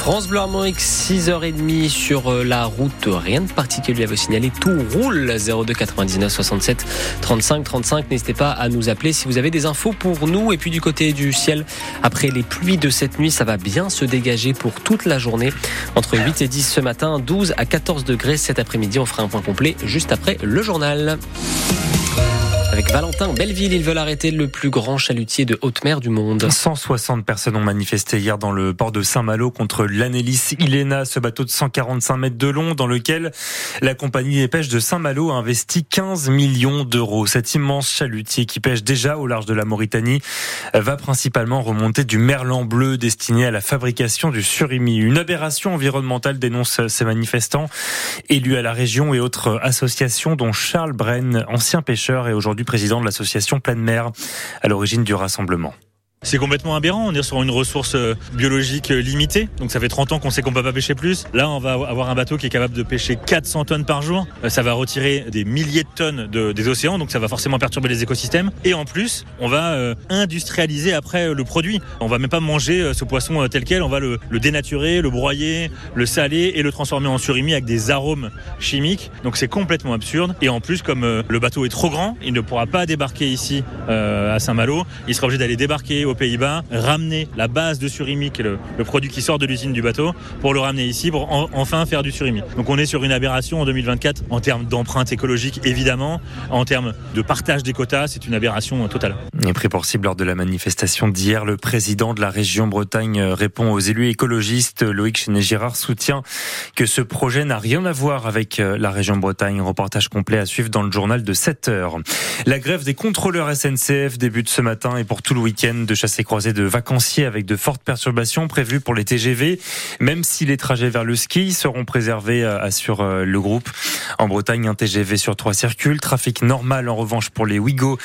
France Bleu Armorique, 6h30 sur euh, la route. Rien de particulier à vous signaler. Tout roule. 02 99 67 35 35. N'hésitez pas à nous appeler si vous avez des infos pour nous. Et puis du côté du ciel, après les pluies de cette nuit, ça va bien se dégager pour toute la journée. Entre 8 et 10 ce matin, 12 à 14 degrés cet après-midi. On fera un point complet juste après le journal. Avec Valentin Belleville, ils veulent arrêter le plus grand chalutier de haute mer du monde. 160 personnes ont manifesté hier dans le port de Saint-Malo contre l'Anélis Ilena, ce bateau de 145 mètres de long dans lequel la compagnie des pêches de Saint-Malo a investi 15 millions d'euros. Cet immense chalutier qui pêche déjà au large de la Mauritanie va principalement remonter du merlan bleu destiné à la fabrication du surimi. Une aberration environnementale dénonce ces manifestants élus à la région et autres associations dont Charles Brenn, ancien pêcheur et aujourd'hui président de l'association Pleine Mer, à l'origine du rassemblement. C'est complètement aberrant. On est sur une ressource euh, biologique euh, limitée. Donc ça fait 30 ans qu'on sait qu'on peut pas pêcher plus. Là, on va avoir un bateau qui est capable de pêcher 400 tonnes par jour. Euh, ça va retirer des milliers de tonnes de, des océans. Donc ça va forcément perturber les écosystèmes. Et en plus, on va industrialiser après le produit. On va même pas manger ce poisson tel quel. On va le, le, dénaturer, le broyer, le saler et le transformer en surimi avec des arômes chimiques. Donc c'est complètement absurde. Et en plus, comme le bateau est trop grand, il ne pourra pas débarquer ici à Saint-Malo. Il sera obligé d'aller débarquer aux Pays-Bas, ramener la base de surimi, qui est le, produit qui sort de l'usine du bateau, pour le ramener ici, pour enfin faire du surimi. Donc on est sur une aberration en 2024 en termes d'empreinte écologique, évidemment, en termes de partage des quotas, c'est une aberration totale. Et pris pour cible lors de la manifestation d'hier, le président de la région Bretagne répond aux élus écologistes. Loïc Chenet-Girard soutient que ce projet n'a rien à voir avec euh, la région Bretagne. Reportage complet à suivre dans le journal de 7 heures. La grève des contrôleurs SNCF débute ce matin et pour tout le week-end de chassés croisés de vacanciers avec de fortes perturbations prévues pour les TGV, même si les trajets vers le ski seront préservés, euh, assure euh, le groupe. En Bretagne, un TGV sur trois circule. Trafic normal en revanche pour les Ouigo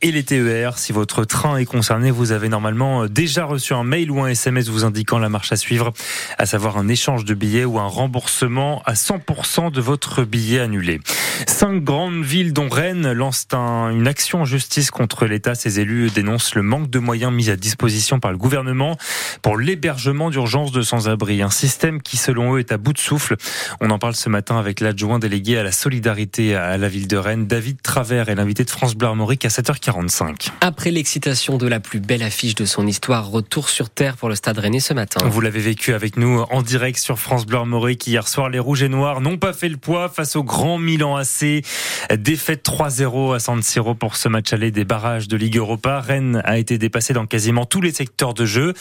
et les TER. Si votre train est concerné, vous avez normalement euh, déjà reçu un mail ou un SMS vous indiquant la marche à suivre, à savoir un échange de billets ou un remboursement à 100% de votre billet annulé. Cinq grandes villes dont Rennes lancent une action en justice contre l'État. Ces élus dénoncent le manque de moyens mis à disposition par le gouvernement pour l'hébergement d'urgence de sans-abri. Un système qui, selon eux, est à bout de souffle. On en parle ce matin avec l'adjoint délégué à la solidarité à la ville de Rennes, David Travers, et l'invité de France Bleu Armorique à 7h45. Après l'excitation de la plus belle affiche de son histoire, retour sur terre pour le Stade Rennais ce matin. Vous l'avez vécu avec nous en direct sur France Bleu Armorique hier soir. Les Rouges et Noirs n'ont pas fait le poids face au grand Milan AC. Défaite 3-0 à San Siro pour ce match aller des barrages de Ligue Europa. Rennes a été dépassé dans quasiment tous les secteurs de jeu.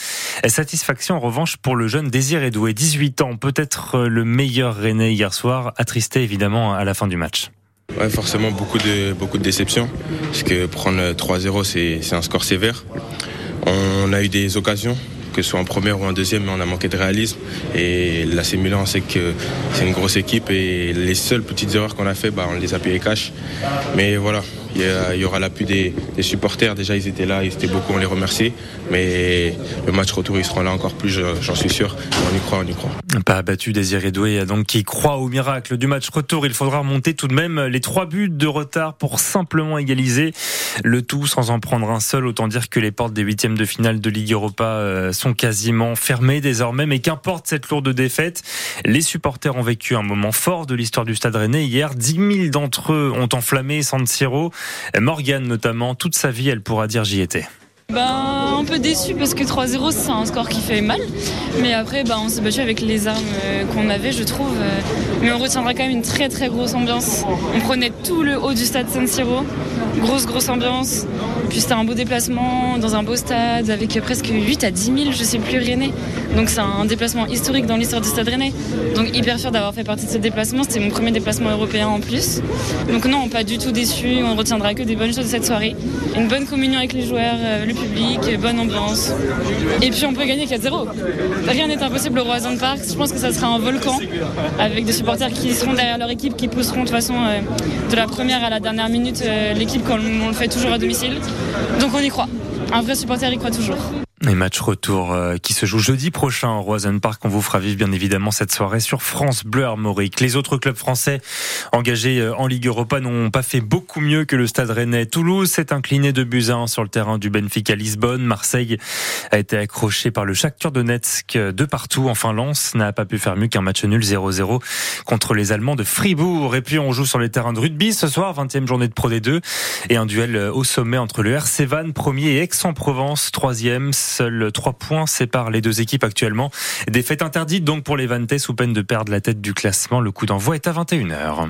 Satisfaction en revanche pour le jeune Désir Edoué, 18 ans, peut-être le meilleur Rennais hier soir, attristé évidemment à la fin du match. Ouais, forcément beaucoup de, beaucoup de déceptions, parce que prendre 3-0 c'est un score sévère. On a eu des occasions, que ce soit en première ou en deuxième, mais on a manqué de réalisme. Et c'est Milan, sait que c'est une grosse équipe et les seules petites erreurs qu'on a fait, bah, on les a payées cash. Mais voilà, il y, aura l'appui des, supporters. Déjà, ils étaient là, ils étaient beaucoup, on les remercie. Mais le match retour, ils seront là encore plus, j'en suis sûr. On y croit, on y croit. Pas abattu, Désiré Doué, donc qui croit au miracle du match retour. Il faudra remonter tout de même les trois buts de retard pour simplement égaliser le tout sans en prendre un seul. Autant dire que les portes des huitièmes de finale de Ligue Europa euh, sont quasiment fermées désormais. Mais qu'importe cette lourde défaite, les supporters ont vécu un moment fort de l'histoire du Stade Rennais. Hier, 10 000 d'entre eux ont enflammé San Siro. Morgane notamment, toute sa vie, elle pourra dire j'y étais. Ben, un peu déçu parce que 3-0 c'est un score qui fait mal. Mais après ben, on s'est battu avec les armes euh, qu'on avait je trouve. Euh. Mais on retiendra quand même une très très grosse ambiance. On prenait tout le haut du stade San Siro. Grosse grosse ambiance. Puis c'était un beau déplacement dans un beau stade avec presque 8 à 10 000 je sais plus Rennais. Donc c'est un déplacement historique dans l'histoire du stade Rennais. Donc hyper fier d'avoir fait partie de ce déplacement. C'était mon premier déplacement européen en plus. Donc non pas du tout déçu. On retiendra que des bonnes choses de cette soirée. Une bonne communion avec les joueurs, euh, public, bonne ambiance. Et puis on peut gagner 4-0. Rien n'est impossible au Roison Park. Je pense que ça sera un volcan avec des supporters qui seront derrière leur équipe, qui pousseront de toute façon euh, de la première à la dernière minute euh, quand on le fait toujours à domicile. Donc on y croit. Un vrai supporter y croit toujours. Les matchs retour euh, qui se jouent jeudi prochain au Roison Park. On vous fera vivre bien évidemment cette soirée sur France Bleu Armorique. Les autres clubs français engagés euh, en Ligue Europa n'ont pas fait beaucoup mieux que le Stade Rennais. Toulouse s'est incliné de buts sur le terrain du Benfica Lisbonne. Marseille a été accroché par le Shakhtar Donetsk de partout. Enfin, Lens n'a pas pu faire mieux qu'un match nul 0-0 contre les Allemands de Fribourg. Et puis on joue sur les terrains de rugby ce soir, 20e journée de Pro D2 et un duel euh, au sommet entre le RC Vannes, premier et Aix-en-Provence, troisième. Seuls trois points séparent les deux équipes actuellement. Défaite interdite donc pour les Vantais sous peine de perdre la tête du classement. Le coup d'envoi est à 21h.